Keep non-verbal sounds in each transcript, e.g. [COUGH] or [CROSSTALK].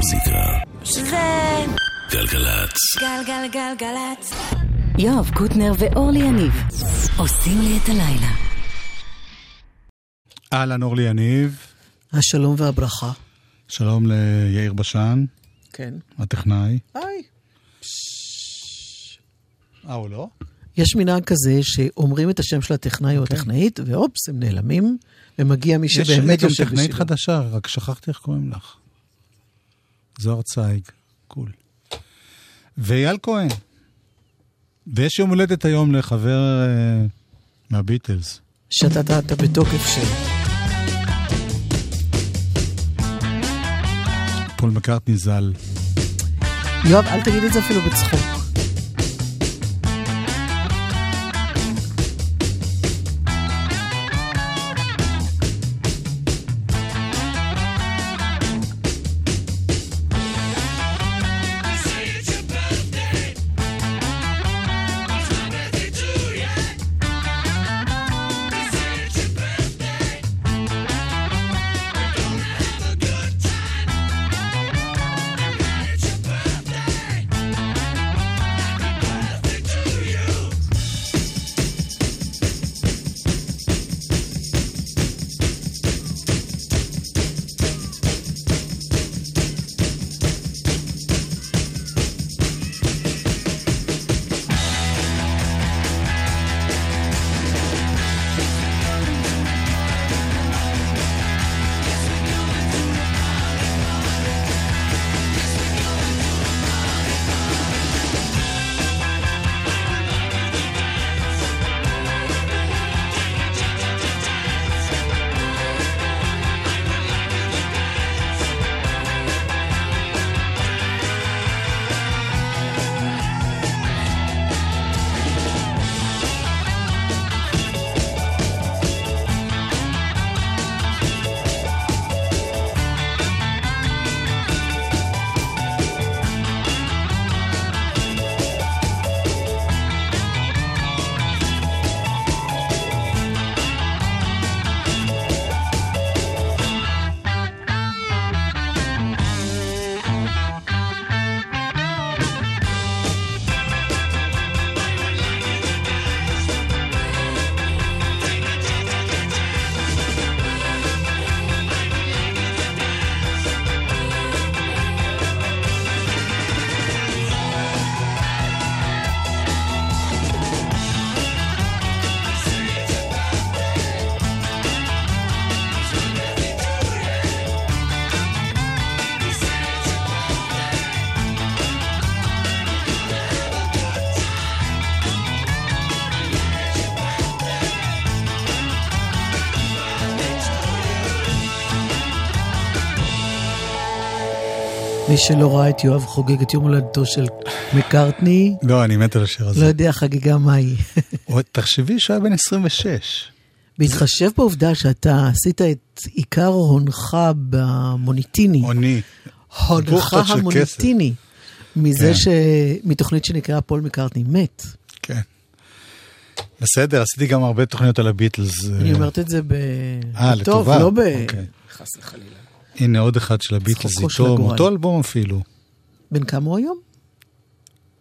המוזיקה. שווה, גלגלצ. גלגלגלגלצ. יואב קוטנר ואורלי יניב עושים לי את הלילה. אהלן, אורלי יניב. השלום והברכה. שלום ליאיר בשן, כן. הטכנאי. היי. אה, הוא לא? יש מנהג כזה שאומרים את השם של הטכנאי או הטכנאית, ואופס, הם נעלמים, ומגיע מי יש שבאמת גם יושב טכנאית בשבילו. חדשה, רק שכחתי איך קוראים לך. זוהר צייג, קול. ואייל כהן. ויש יום הולדת היום לחבר אה, מהביטלס. שאתה טענת בתוקף של... פול מקארטני ז"ל. יואב, אל תגיד את זה אפילו בצחוק. שלא ראה את יואב חוגג את יום הולדתו של מקארטני, לא, אני מת על השיר לא הזה. יודע חגיגה מהי. או, תחשבי שהוא היה בן 26. בהתחשב בעובדה שאתה עשית את עיקר הונך במוניטיני, עוני. הונך בוכטות של המוניטיני, מזה כן. ש... מתוכנית שנקראה פול מקארטני מת. כן. בסדר, עשיתי גם הרבה תוכניות על הביטלס. אני אומרת את זה ב... אה, בטוב, לטובה. לא ב... אוקיי. חס וחלילה. הנה עוד אחד של הביטלס איתו. מאותו אלבום אפילו. בן כמה הוא היום?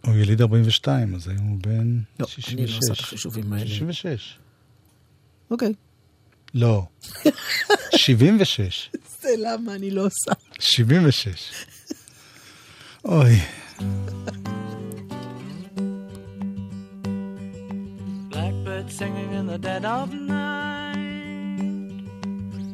הוא יליד 42, אז היום הוא בן לא, 66. אני לא עושה את החישובים האלה. 66. אוקיי. לא. [LAUGHS] 76. זה למה אני לא עושה. 76. אוי. Blackbird singing in the dead of night.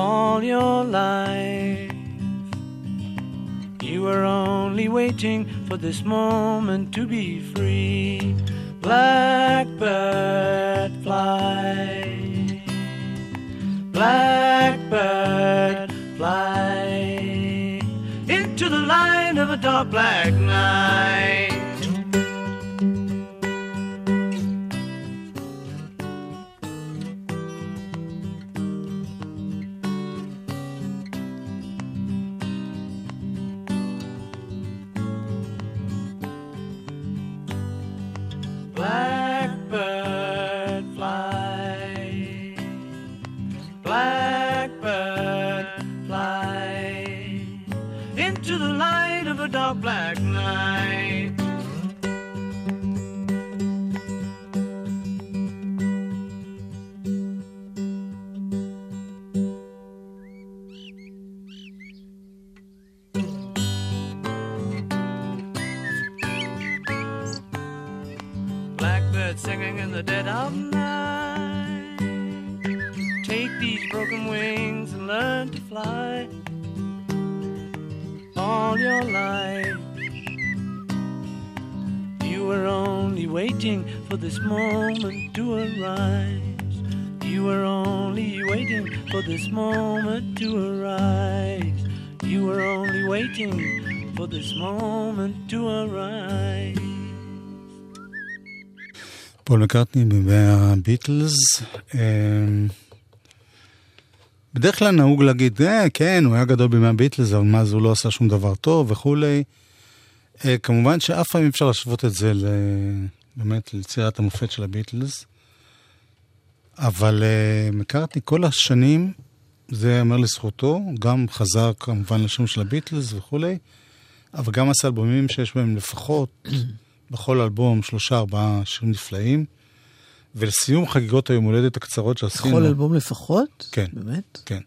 all your life. You were only waiting for this moment to be free. Blackbird fly. Blackbird fly into the light. of a dark black night. מקארטני מהביטלס. אה, בדרך כלל נהוג להגיד, אה, כן, הוא היה גדול בימי הביטלס, אבל מה, אז הוא לא עשה שום דבר טוב וכולי. אה, כמובן שאף פעם אי אפשר להשוות את זה ל... באמת ליצירת המופת של הביטלס. אבל אה, מקארטני כל השנים, זה ייאמר לזכותו, גם חזר כמובן לשם של הביטלס וכולי, אבל גם עשה אלבומים שיש בהם לפחות, בכל אלבום, שלושה, ארבעה שירים נפלאים. ולסיום חגיגות היום הולדת הקצרות שעשינו... בכל אלבום לפחות? כן. באמת? כן.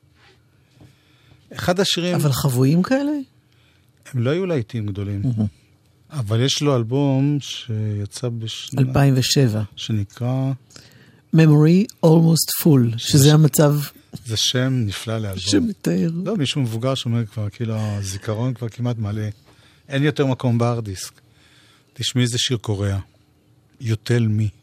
אחד השירים, אבל חבויים כאלה? הם לא היו להיטים גדולים, אבל יש לו אלבום שיצא בשנה... 2007. שנקרא, Memory Almost Full, שזה המצב זה שם נפלא לאלבום. שמתאר. לא, מישהו מבוגר שאומר כבר, כאילו, הזיכרון כבר כמעט מלא. אין יותר מקום בהארד דיסק. תשמעי איזה שיר קורע. You tell me.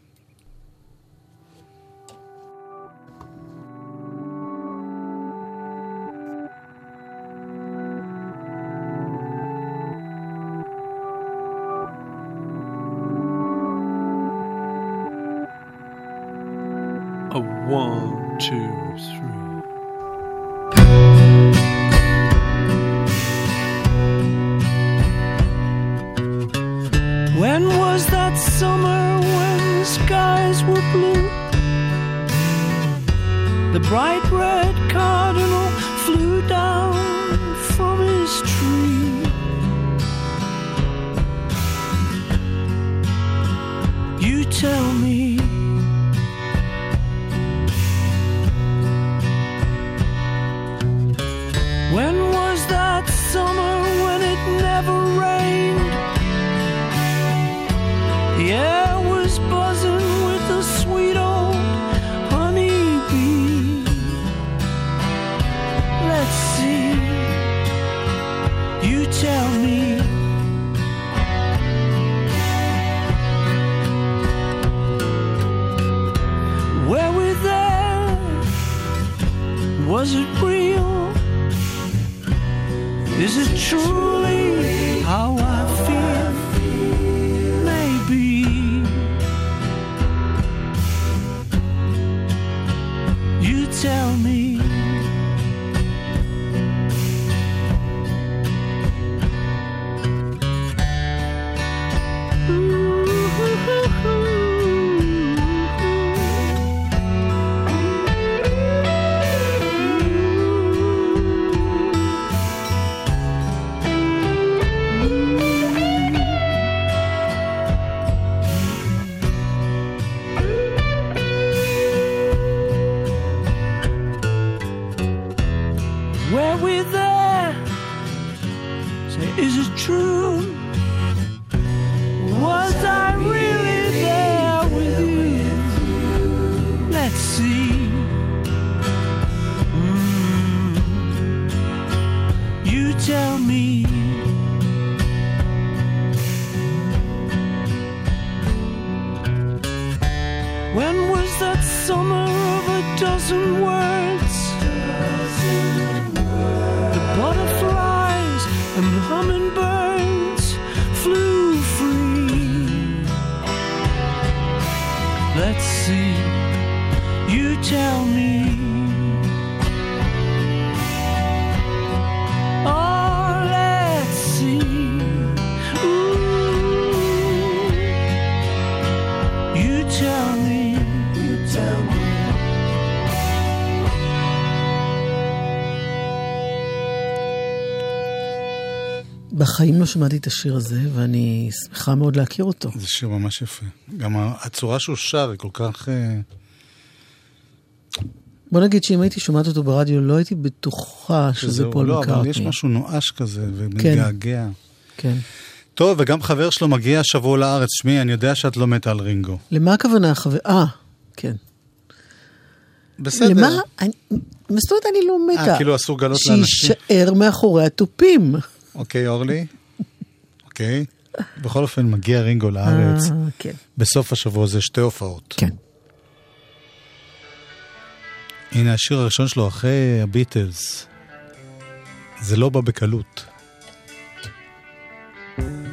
Let's see, you tell me. בחיים לא שמעתי את השיר הזה, ואני שמחה מאוד להכיר אותו. זה שיר ממש יפה. גם הצורה שהוא שר היא כל כך... אה, בוא נגיד שאם הייתי שומעת אותו ברדיו, לא הייתי בטוחה שזה פול לא, מקארטני. אבל יש משהו נואש כזה ומתגעגע. כן. טוב, וגם חבר שלו מגיע השבוע לארץ. שמי, אני יודע שאת לא מתה על רינגו. למה הכוונה, חבר... אה, כן. בסדר. למה? אני- מה זאת אומרת אני לא מתה? אה, כאילו אסור לגלות לאנשים. שיישאר מאחורי התופים. אוקיי, אורלי? אוקיי. בכל אופן, מגיע רינגו לארץ. אה, כן. בסוף השבוע זה שתי הופעות. כן. הנה השיר הראשון שלו אחרי הביטלס. זה לא בא בקלות. Got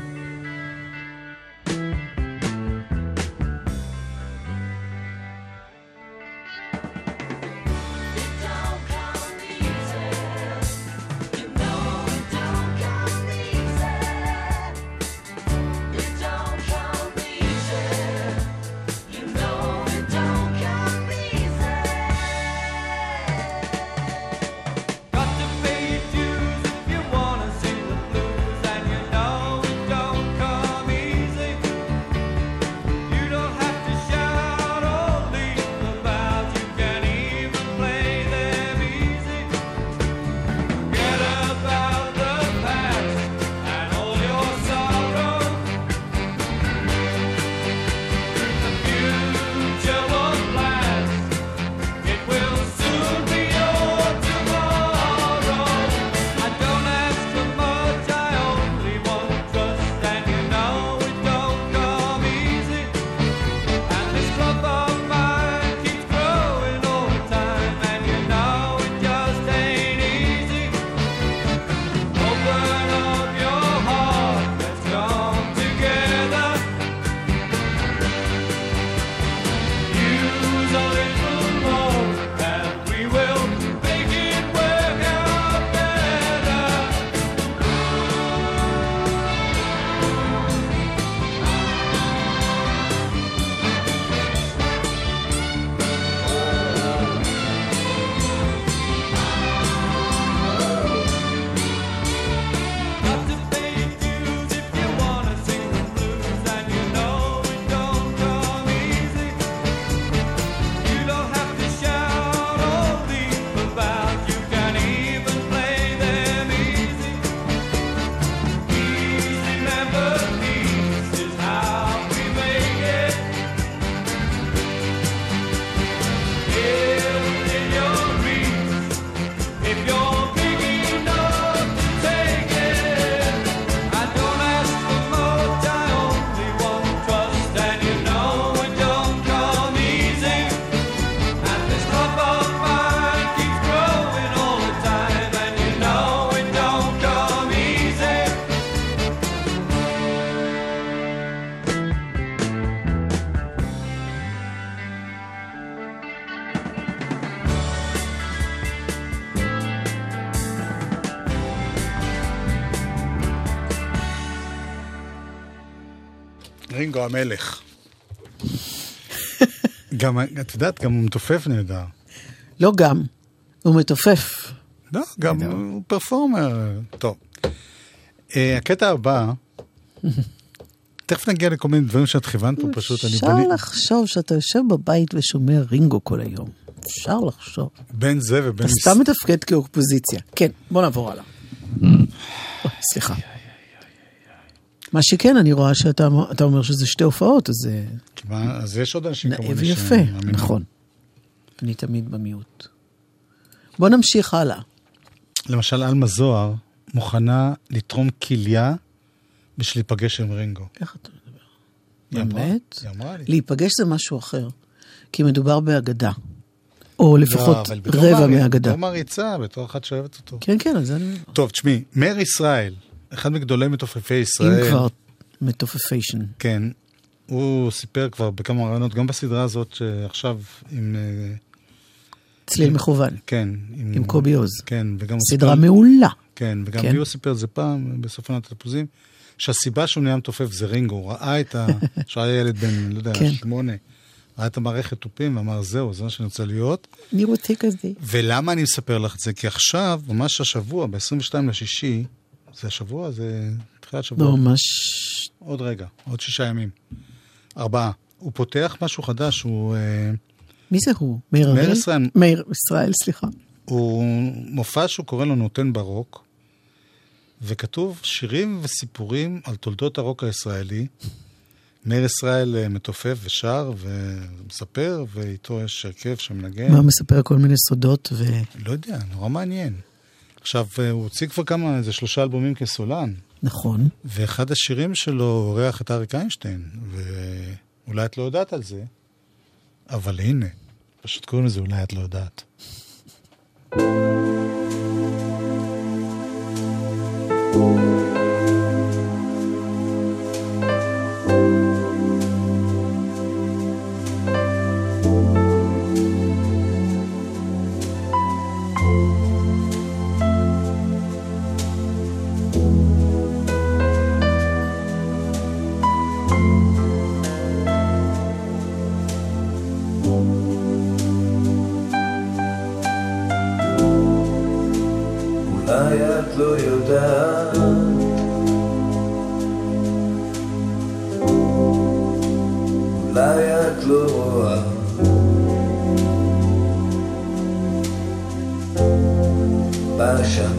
המלך. גם, את יודעת, גם הוא מתופף נהדר. לא גם, הוא מתופף. לא, גם הוא פרפורמר. טוב. אה, הקטע הבא, תכף נגיע לכל מיני דברים שאת כיוונת פה, פשוט אני אפשר. לחשוב שאתה יושב בבית ושומע רינגו כל היום. אפשר לחשוב. בין זה ובין... אתה סתם מתפקד כאופוזיציה. כן, בוא נעבור הלאה. אוי, סליחה. מה שכן, אני רואה שאתה אתה אומר שזה שתי הופעות, אז זה מה, אז יש עוד אנשים כמוני ויפה, שמאמינים. נכון. אני תמיד במיעוט. בוא נמשיך הלאה. למשל, עלמה זוהר מוכנה לתרום כליה בשביל להיפגש עם רינגו. איך אתה מדבר? באמת? היא אמרה לי. להיפגש זה משהו אחר, כי מדובר באגדה. או לפחות לא, אבל בתור רבע מהאגדה. בתור מעריצה, בתור אחת שאוהבת אותו. כן, כן, זה אני. טוב, תשמעי, מאיר ישראל אחד מגדולי מתופפי ישראל. אם כבר מתופפיישן. כן. הוא סיפר כבר בכמה רעיונות, גם בסדרה הזאת שעכשיו עם... אה, צליל מכוון. כן. עם קובי עוז. כן, וגם סדרה סיפר- מעולה. כן, וגם כן. הוא סיפר את זה פעם, בסוף עונת התפוזים, שהסיבה שהוא נהיה מתופף זה רינגו, הוא ראה את ה... [LAUGHS] שהוא היה ילד בן, לא יודע, כן. שמונה, ראה את המערכת תופים ואמר, זהו, זה מה שאני רוצה להיות. נראותי כזה. ולמה אני מספר לך את זה? כי עכשיו, ממש השבוע, ב-22 לשישי, זה השבוע? זה תחילת שבוע. ממש... עוד רגע, עוד שישה ימים. ארבעה. הוא פותח משהו חדש, הוא, אה, מי זה הוא? מאיר מאיר אריאל? ישראל. מאיר ישראל, סליחה. הוא מופע שהוא קורא לו נותן ברוק, וכתוב שירים וסיפורים על תולדות הרוק הישראלי. מאיר ישראל אה, מתופף ושר ומספר, ואיתו יש הרכב שמנגן. מה מספר כל מיני סודות ו... לא יודע, נורא מעניין. עכשיו, אה, הוא הוציא כבר כמה, איזה שלושה אלבומים כסולן, נכון. ואחד השירים שלו אורח את אריק איינשטיין, ואולי את לא יודעת על זה, אבל הנה, פשוט קוראים לזה אולי את לא יודעת. אולי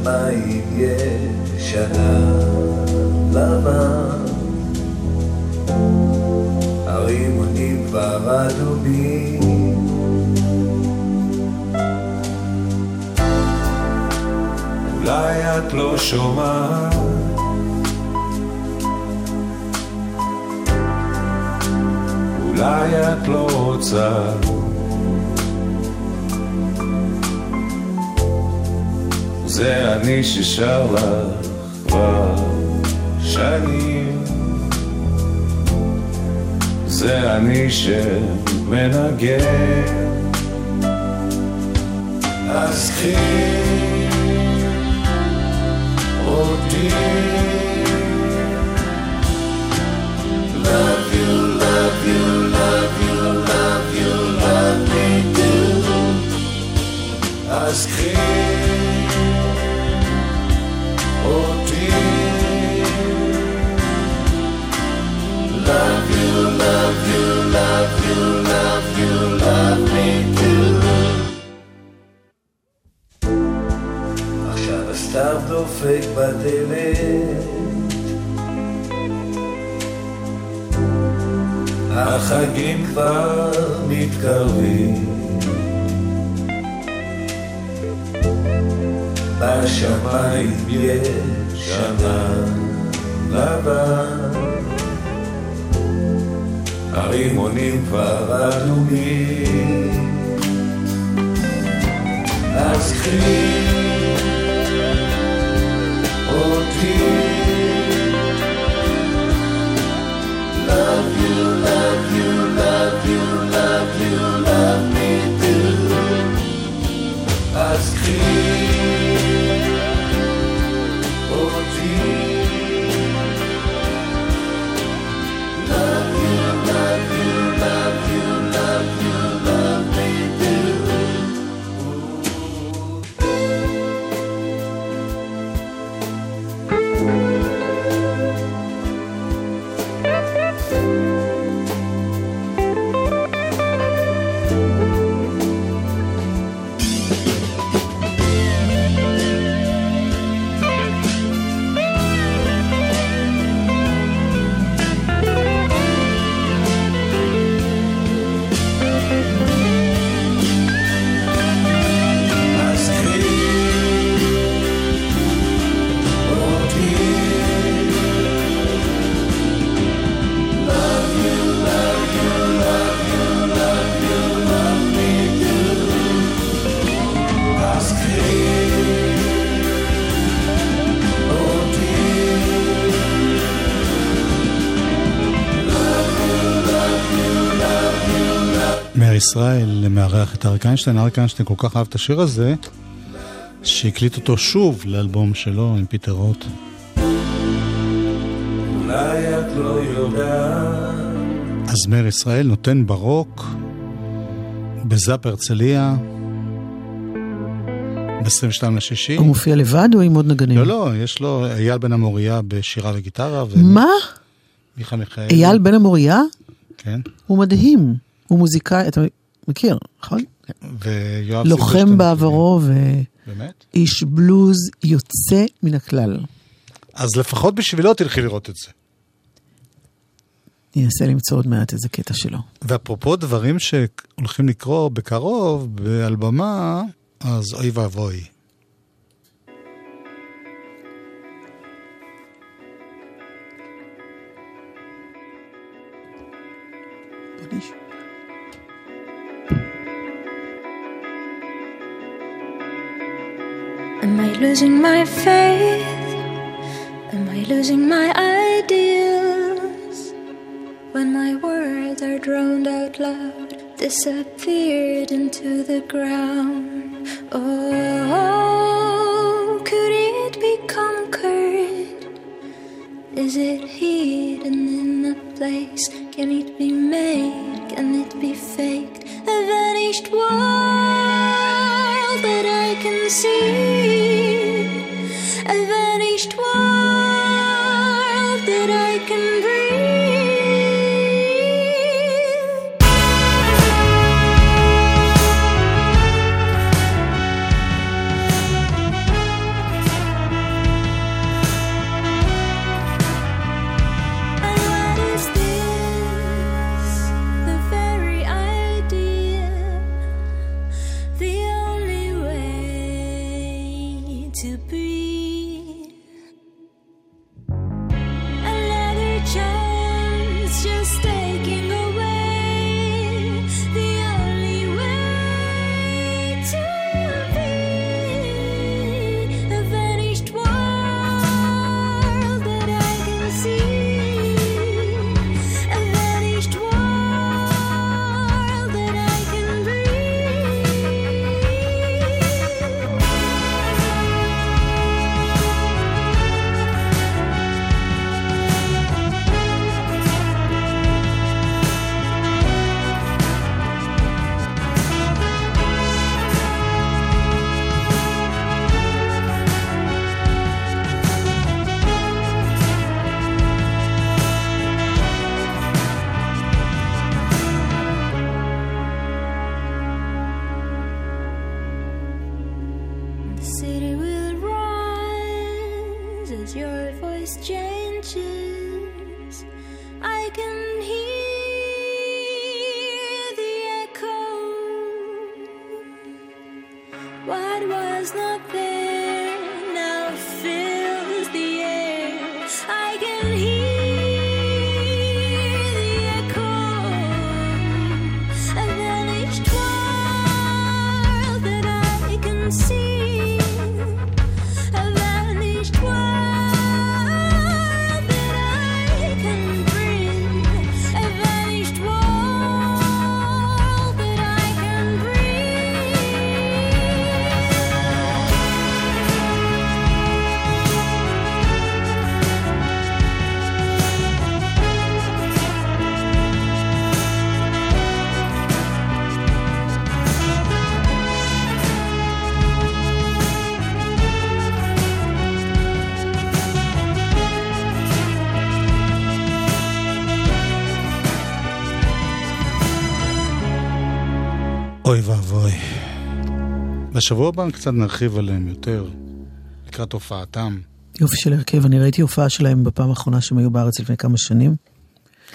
בשמיים יש ענן לבן הרימונים כבר אדומים. אולי את לא שומעת? אולי את לא רוצה זה אני ששר לך כבר שנים זה אני שמנגן. אז קחי אותי דופק בדלת. החגים כבר מתקרבים. בשמיים יש ענן לבן. הרימונים כבר אדומים. אז קחי אותי Love you, love ישראל מארח את אריק איינשטיין. אריק איינשטיין כל כך אהב את השיר הזה, שהקליט אותו שוב לאלבום שלו עם פיטר רוט. אולי את לא יודעת אז מאיר ישראל נותן ברוק בזאפ הרצליה ב-22 לשישי. הוא מופיע לבד או עם עוד נגנים? לא, לא, יש לו אייל בן אמוריה בשירה וגיטרה. מה? ומיכה מיכאל. אייל בן אמוריה? כן. הוא מדהים. הוא מוזיקאי, אתה מכיר, נכון? ויואב לוחם. בעברו? ואיש בלוז יוצא מן הכלל. אז לפחות בשבילו תלכי לראות את זה. אני אנסה למצוא עוד מעט איזה קטע שלו. ואפרופו דברים שהולכים לקרות בקרוב, על במה, אז אוי ואבוי. Am I losing my faith? Am I losing my ideals? When my words are drowned out loud, disappeared into the ground. Oh, could it be conquered? Is it hidden in a place? Can it be made? Can it be faked? A vanished world that I can see. A vanished world בשבוע הבא קצת נרחיב עליהם יותר, לקראת הופעתם. יופי של הרכב, אני ראיתי הופעה שלהם בפעם האחרונה שהם היו בארץ לפני כמה שנים,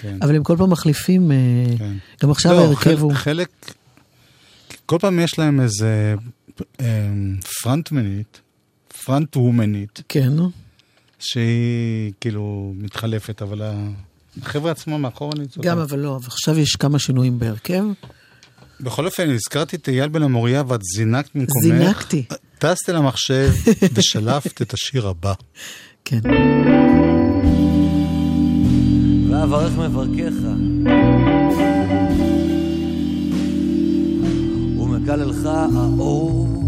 כן. אבל הם כל פעם מחליפים, אה, כן. גם עכשיו לא, ההרכב חלק- הוא... חלק, כל פעם יש להם איזה אה, פרנטמנית, פרנט וומנית, כן. שהיא כאילו מתחלפת, אבל החבר'ה עצמם מאחור אני צודק. גם אבל לא, ועכשיו יש כמה שינויים בהרכב. בכל אופן, הזכרתי את אייל בן אמוריה ואת זינקת ממקומך. זינקתי. טסת אל המחשב [LAUGHS] ושלפת את השיר הבא. כן. ואברך מברכך. ומקלל לך האור.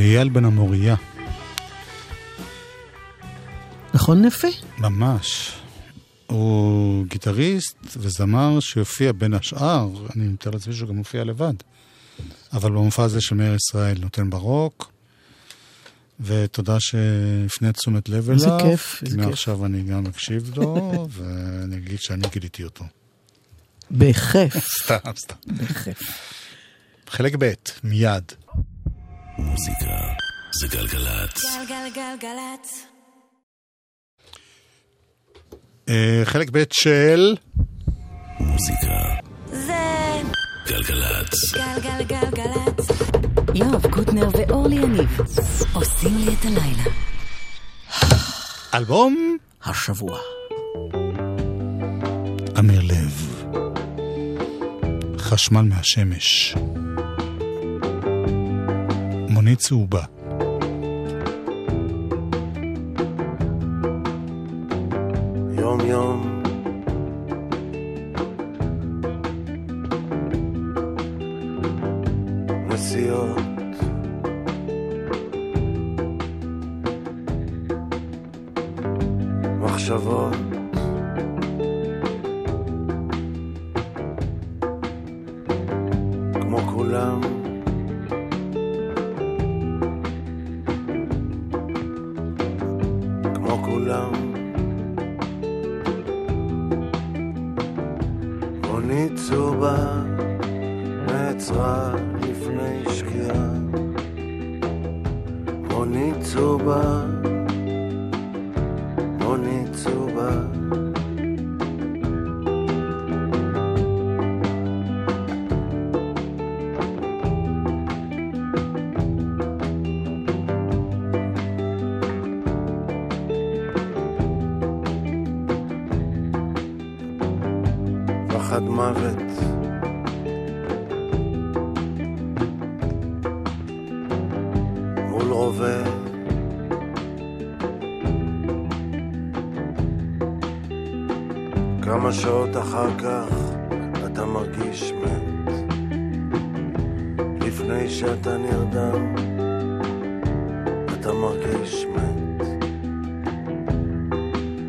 אייל בן המוריה, נכון נפה? ממש. הוא גיטריסט וזמר שהופיע בין השאר, אני מתאר לעצמי שהוא גם מופיע לבד. אבל במופע הזה של מאיר ישראל נותן ברוק, ותודה שהפנית תשומת לב אליו. איזה כיף, כי איזה כיף. מעכשיו אני גם אקשיב לו, [LAUGHS] ואני אגיד שאני גיליתי אותו. בכיף. סתם, סתם. בכיף. חלק ב', מיד. מוזיקה זה גלגלצ. גלגלגלגלצ. אה, חלק ב' של... מוזיקה זה גלגלצ. גלגלגלגלצ. יואב קוטנר ואורלי יניב עושים לי את הלילה. אלבום השבוע. אמיר לב. חשמל מהשמש. מונית צהובה. יום יום לפני שאתה נרדם אתה מרגיש מת.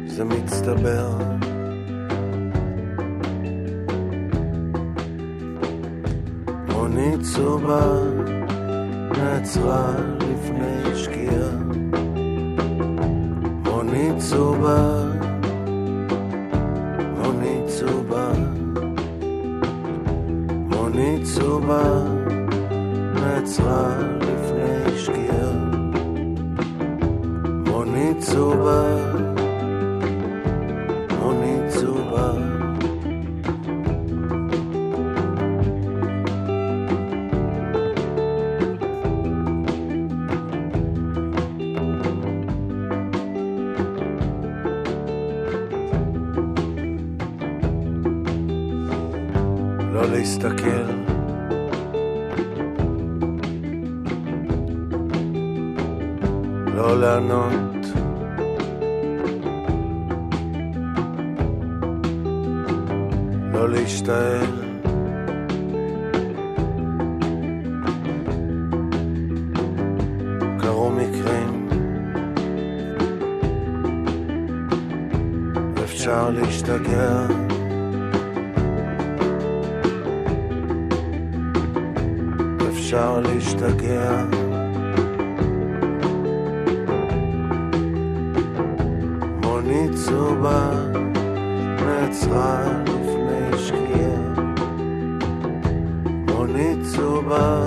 זה מצטבר. מונית צהובה נעצרה לפני שקיעה. מונית צהובה אפשר להשתגע אפשר להשתגע מונית צהובה נעצרה לפני שקיעה מונית צהובה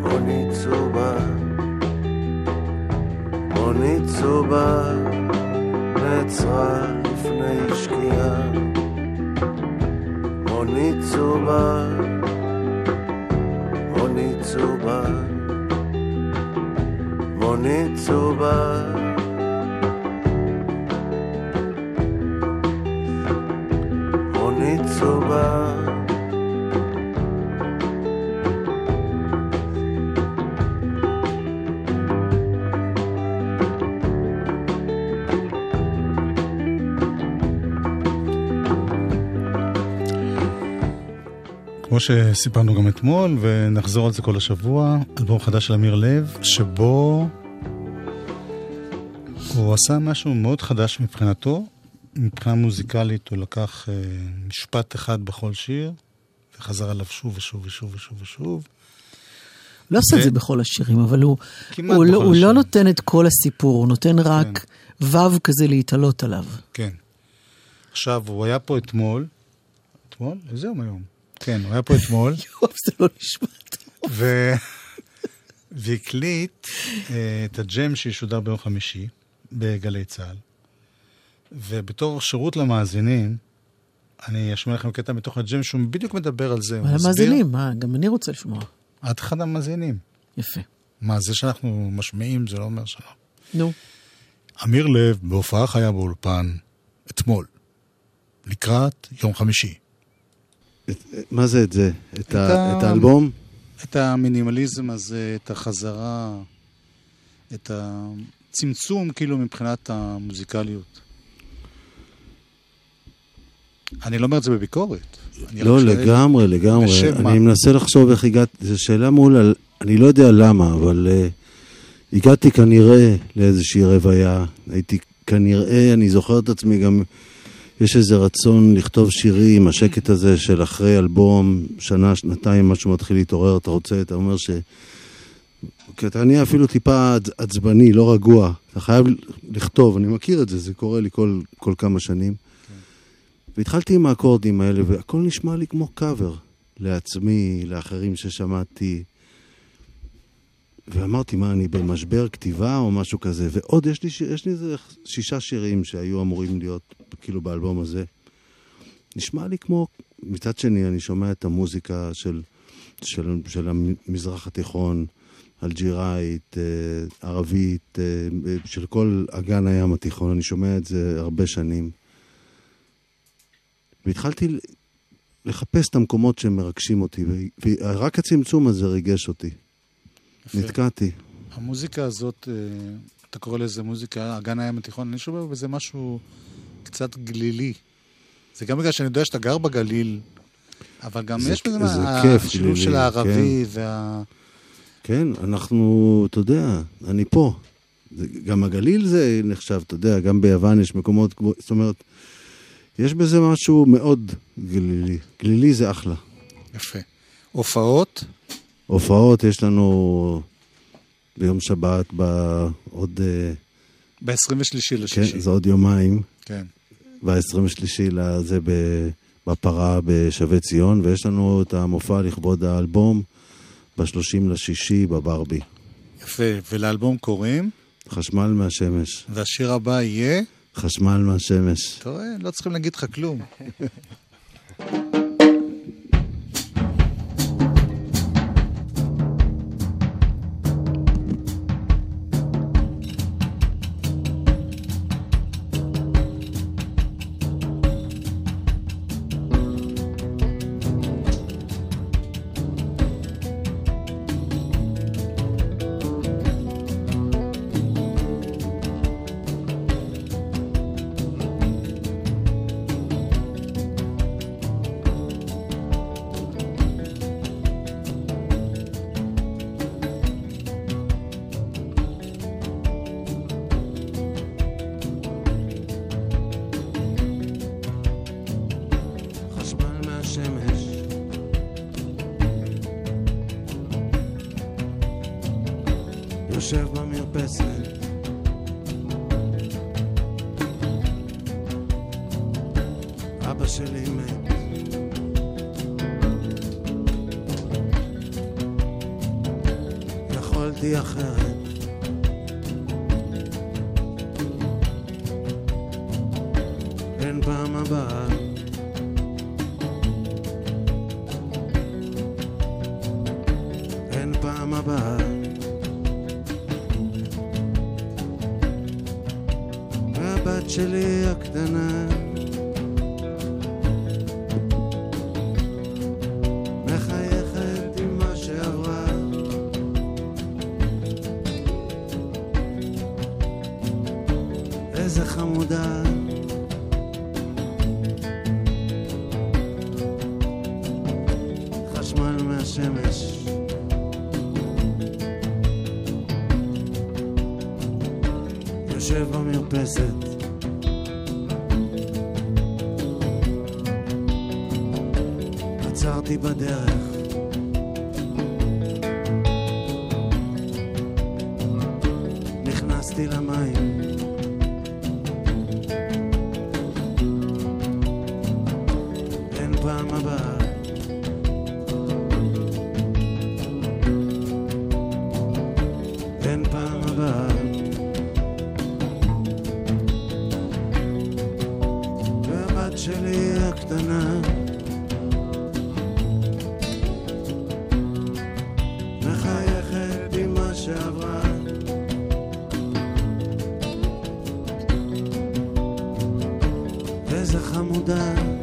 מונית צהובה מונית צהובה נעצרה לפני שקיעה מונית צהובה מונית צהובה מונית צהובה מונית צהובה שסיפרנו גם אתמול, ונחזור על זה כל השבוע, אלבום חדש של אמיר לב, שבו הוא עשה משהו מאוד חדש מבחינתו. מבחינה מוזיקלית הוא לקח אה, משפט אחד בכל שיר, וחזר עליו שוב ושוב ושוב ושוב ושוב. לא עושה את ו- זה בכל השירים, אבל הוא, הוא, לא, הוא לא. נותן את כל הסיפור, הוא נותן רק וו כזה להתעלות עליו. כן. עכשיו, הוא היה פה אתמול, אתמול? איזה יום היום? כן, הוא היה פה אתמול. [LAUGHS] יואב, זה לא נשמע טוב. והקליט אה, את הג'ם שישודר ביום חמישי בגלי צה"ל. ובתור שירות למאזינים, אני אשמיע לכם קטע מתוך הג'ם שהוא בדיוק מדבר על זה. מסביר- המאזינים, מה, גם אני רוצה לשמוע. את אחד המאזינים. יפה. מה, זה שאנחנו משמיעים זה לא אומר שלא. נו. אמיר לב בהופעה חיה באולפן אתמול, לקראת יום חמישי. מה זה את זה? את, את ה... את האלבום? את המינימליזם הזה, את החזרה, את הצמצום כאילו מבחינת המוזיקליות. אני לא אומר את זה בביקורת. לא, לגמרי, לגמרי. בשם מה? אני מנסה לחשוב איך הגעתי, זו שאלה מעולה, אני לא יודע למה, אבל uh, הגעתי כנראה לאיזושהי רוויה. הייתי כנראה, אני זוכר את עצמי גם, יש איזה רצון לכתוב שירים, השקט הזה של אחרי אלבום, שנה, שנתיים, משהו מתחיל להתעורר, אתה רוצה, אתה אומר ש... כי אתה נהיה אפילו טיפה עצ- עצבני, לא רגוע. אתה חייב לכתוב, אני מכיר את זה, זה קורה לי כל, כל כמה שנים. והתחלתי עם האקורדים האלה, והכל נשמע לי כמו קאבר לעצמי, לאחרים ששמעתי. ואמרתי, מה, אני במשבר כתיבה או משהו כזה? ועוד, יש לי, יש לי איזה שישה שירים שהיו אמורים להיות כאילו באלבום הזה. נשמע לי כמו... מצד שני, אני שומע את המוזיקה של, של, של המזרח התיכון, אלג'יראית, אה, ערבית, אה, של כל אגן הים התיכון, אני שומע את זה הרבה שנים. והתחלתי לחפש את המקומות שמרגשים אותי, ורק הצמצום הזה ריגש אותי. יפה. נתקעתי. המוזיקה הזאת, אה, אתה קורא לזה מוזיקה, אגן הים התיכון, אני שומע בזה משהו קצת גלילי. זה גם בגלל שאני יודע שאתה גר בגליל, אבל גם זה- יש בזה השילוב של הערבי כן. וה... כן, אנחנו, אתה יודע, אני פה. זה, גם הגליל זה נחשב, אתה יודע, גם ביוון יש מקומות, כמו- זאת אומרת, יש בזה משהו מאוד גלילי. גלילי זה אחלה. יפה. הופעות? הופעות יש לנו ביום שבת, בעוד... אה, ב-23 לשישי. כן, זה עוד יומיים. כן. ב-23 לזה בפרה בשבי ציון, ויש לנו את המופע לכבוד האלבום ב-30 לשישי בברבי. יפה. ולאלבום קוראים, חשמל מהשמש. והשיר הבא יהיה... חשמל מהשמש. אתה רואה? לא צריכים להגיד לך כלום. [LAUGHS] אבא שלי מת. יכולתי אחרת. אין פעם הבאה. terra mudar.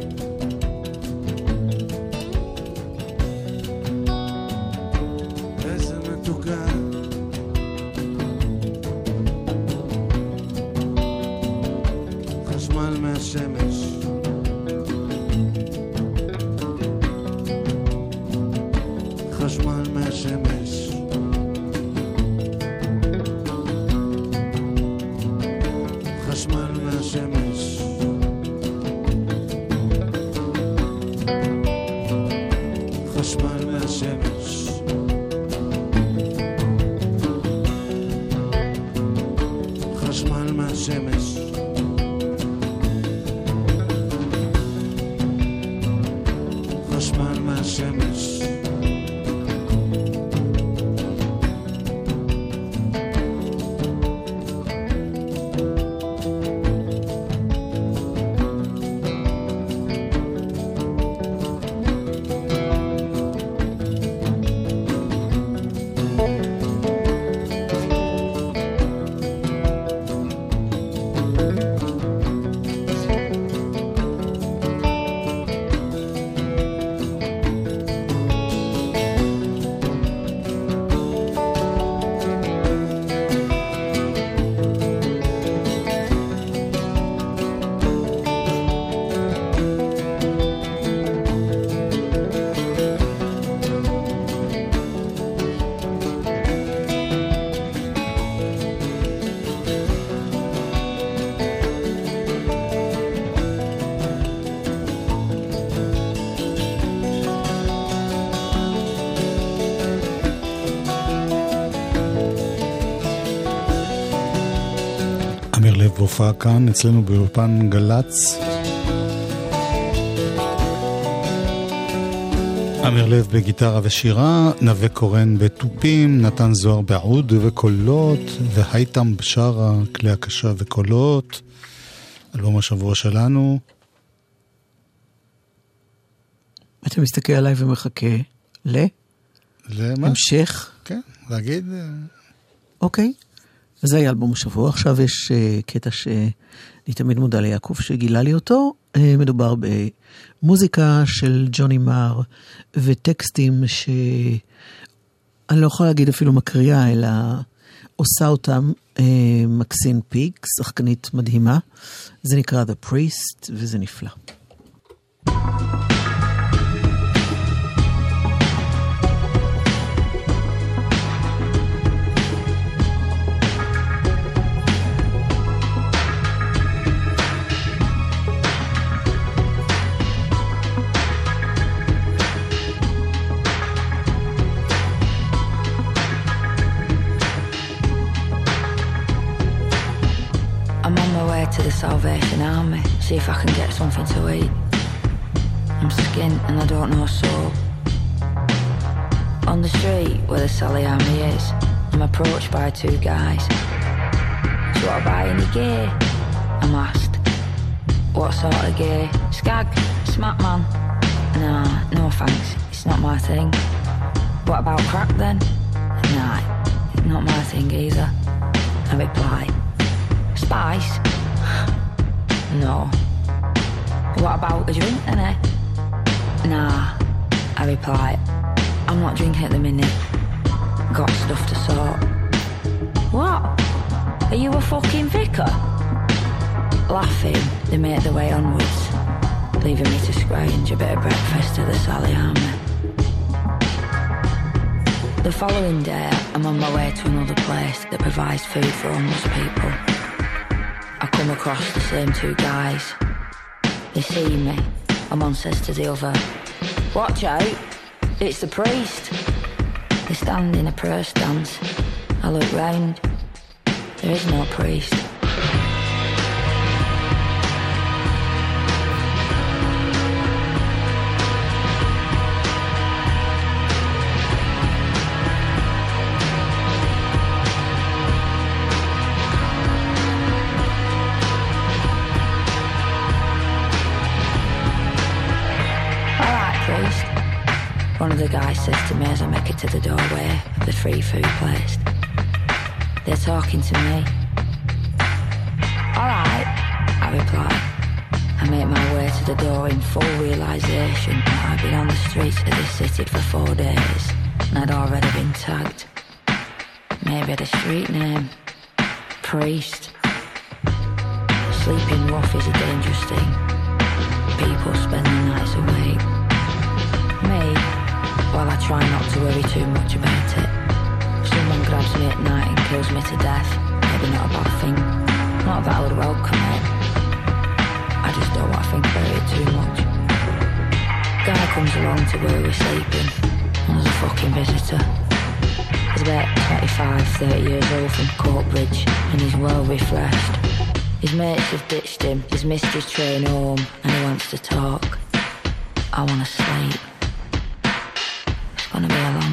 בהופעה כאן, אצלנו באולפן גל"צ. אמיר לב בגיטרה ושירה, נווה קורן בתופים, נתן זוהר בעוד ובקולות, והייטם בשרה, כלי הקשה וקולות. אלבום השבוע שלנו. אתה מסתכל עליי ומחכה ל... למה? המשך? כן, להגיד... אה, אוקיי. אז זה היה אלבום השבוע. עכשיו יש uh, קטע שאני תמיד מודה ליעקב שגילה לי אותו. Uh, מדובר במוזיקה של ג'וני מר וטקסטים שאני לא יכולה להגיד אפילו מקריאה, אלא עושה אותם uh, מקסין פיק, שחקנית מדהימה. זה נקרא The Priest וזה נפלא. To the Salvation Army, see if I can get something to eat. I'm skint and I don't know soul. On the street where the Sally Army is, I'm approached by two guys. Do to buy any gear? I'm asked. What sort of gear? Skag? Smack man? Nah, no thanks, it's not my thing. What about crack then? Nah, not my thing either. I reply. Spice? No. What about a drink then, eh? Nah, I reply. I'm not drinking at the minute. Got stuff to sort. What? Are you a fucking vicar? Laughing, they make their way onwards, leaving me to scrounge a bit of breakfast at the Sally. The following day, I'm on my way to another place that provides food for homeless people. Come across the same two guys. They see me, and one says to the other, Watch out, it's the priest. They stand in a prayer stance. I look round. There is no priest. One of the guys says to me as I make it to the doorway of the free food place. They're talking to me. All right, I reply. I make my way to the door in full realization that I've been on the streets of this city for four days and I'd already been tagged. Maybe the street name. Priest. Sleeping rough is a dangerous thing. People spend their nights awake. Well, I try not to worry too much about it. Someone grabs me at night and kills me to death. Maybe not a bad thing. Not that I would welcome it. I just don't want to think about it too much. Guy comes along to where we're sleeping, and there's a fucking visitor. He's about 25, 30 years old from Courtbridge, and he's well refreshed. His mates have ditched him, he's missed his train home, and he wants to talk. I want to sleep gonna be alone.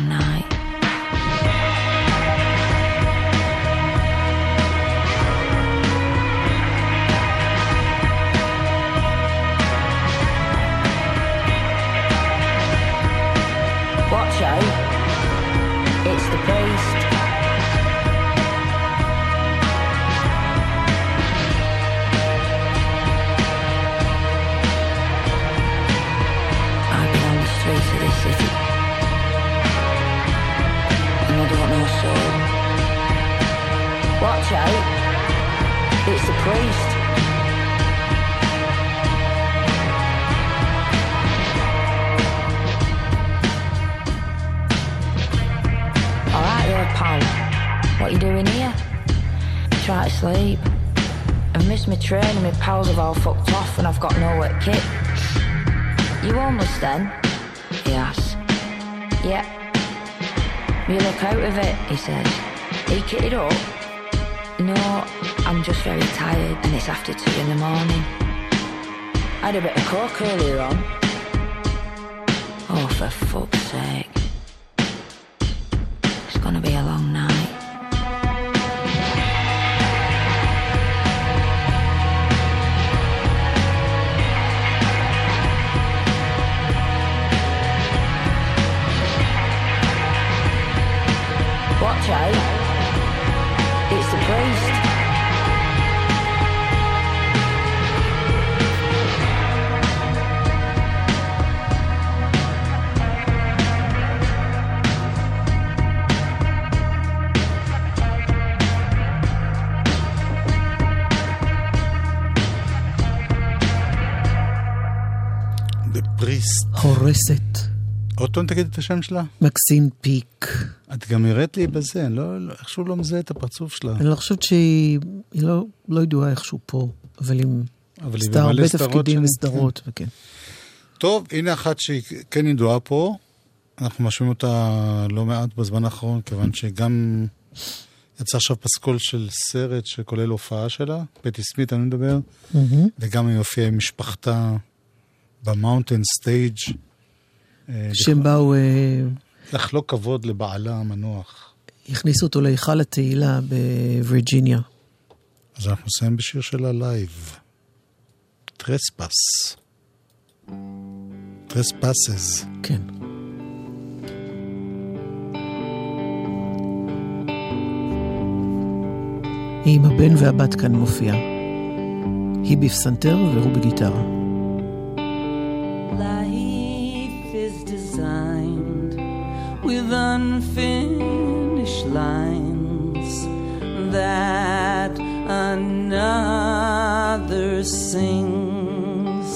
Pal. What you doing here? Try to sleep. I've missed my train and my pals have all fucked off and I've got no wet kit. You homeless then? He asks. Yeah. You look out of it, he says. Are you kitted up? No, I'm just very tired and it's after two in the morning. I had a bit of coke earlier on. Oh, for fuck's sake. Gonna be a long night. הורסת. עוד פעם תגיד את השם שלה? מקסין פיק. את גם הראית לי בזה, אני לא, לא, איכשהו לא מזהה את הפרצוף שלה. אני לא חושבת שהיא היא לא, לא ידועה איכשהו פה, אבל עם אבל היא במלא הרבה סדרות תפקידים שם, וסדרות, וכן. טוב, הנה אחת שהיא כן ידועה פה. אנחנו משמיעים אותה לא מעט בזמן האחרון, כיוון שגם יצא עכשיו פסקול של סרט שכולל הופעה שלה, פטי סמית אני מדבר, מהמם. וגם היא הופיעה עם משפחתה ב Mountain Stage. אה, שהם באו, אה, לחלוק כבוד לבעלה המנוח. הכניסו אותו להיכל התהילה בווירג'יניה. אז אנחנו נסיים בשיר שלה live. Trespasses. Trespasses. כן. היא עם הבן והבת כאן מופיעה. היא בפסנתר והוא בגיטרה. Unfinished lines that another sings.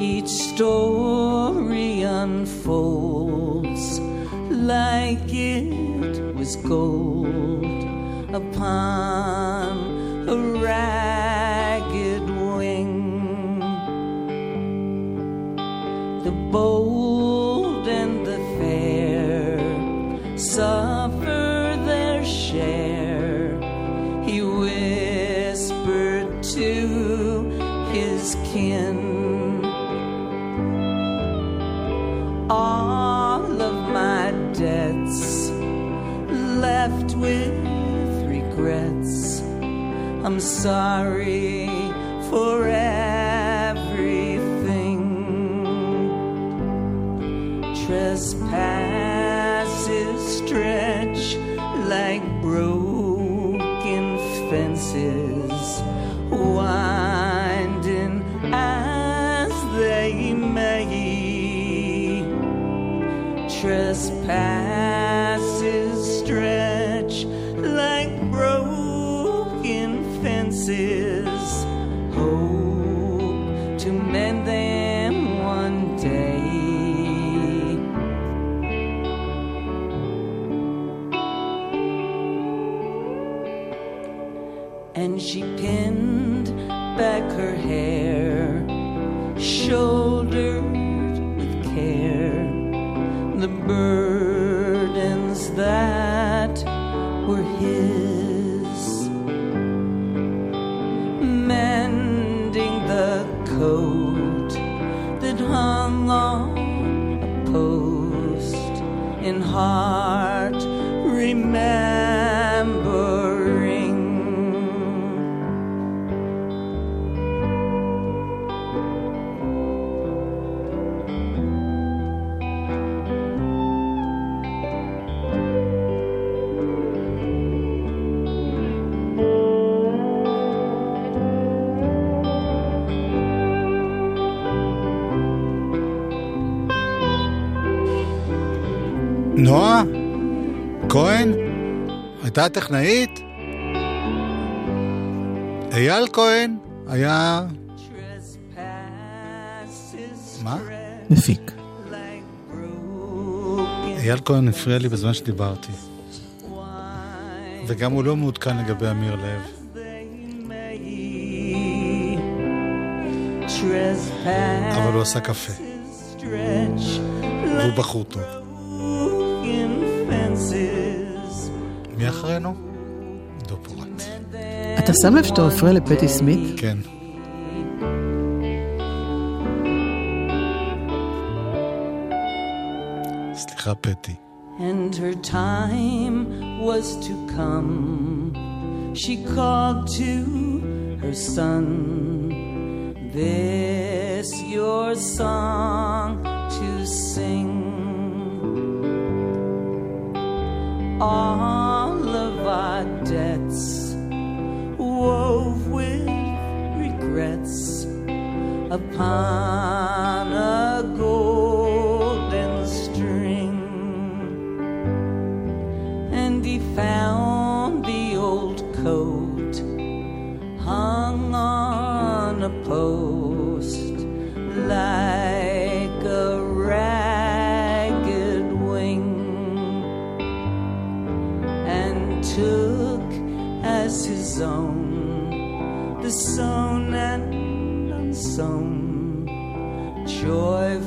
Each story unfolds like it was gold upon a ragged wing. The bold I'm sorry for everything. Trespasses stretch like broken fences, winding as they may. Trespass הטכנאית? אייל כהן היה... מה? מפיק. אייל כהן הפריע לי בזמן שדיברתי. וגם הוא לא מעודכן לגבי אמיר לב. אבל הוא עשה קפה. והוא בחור טוב. מי אחרינו? דופורט. אתה שם לב שאתה מפריע לפטי סמית? כן. סליחה, פטי. and her time was to come. She called to her son, This your song to sing. All debts wove with regrets upon a golden string. And he found the old coat hung on a post like joy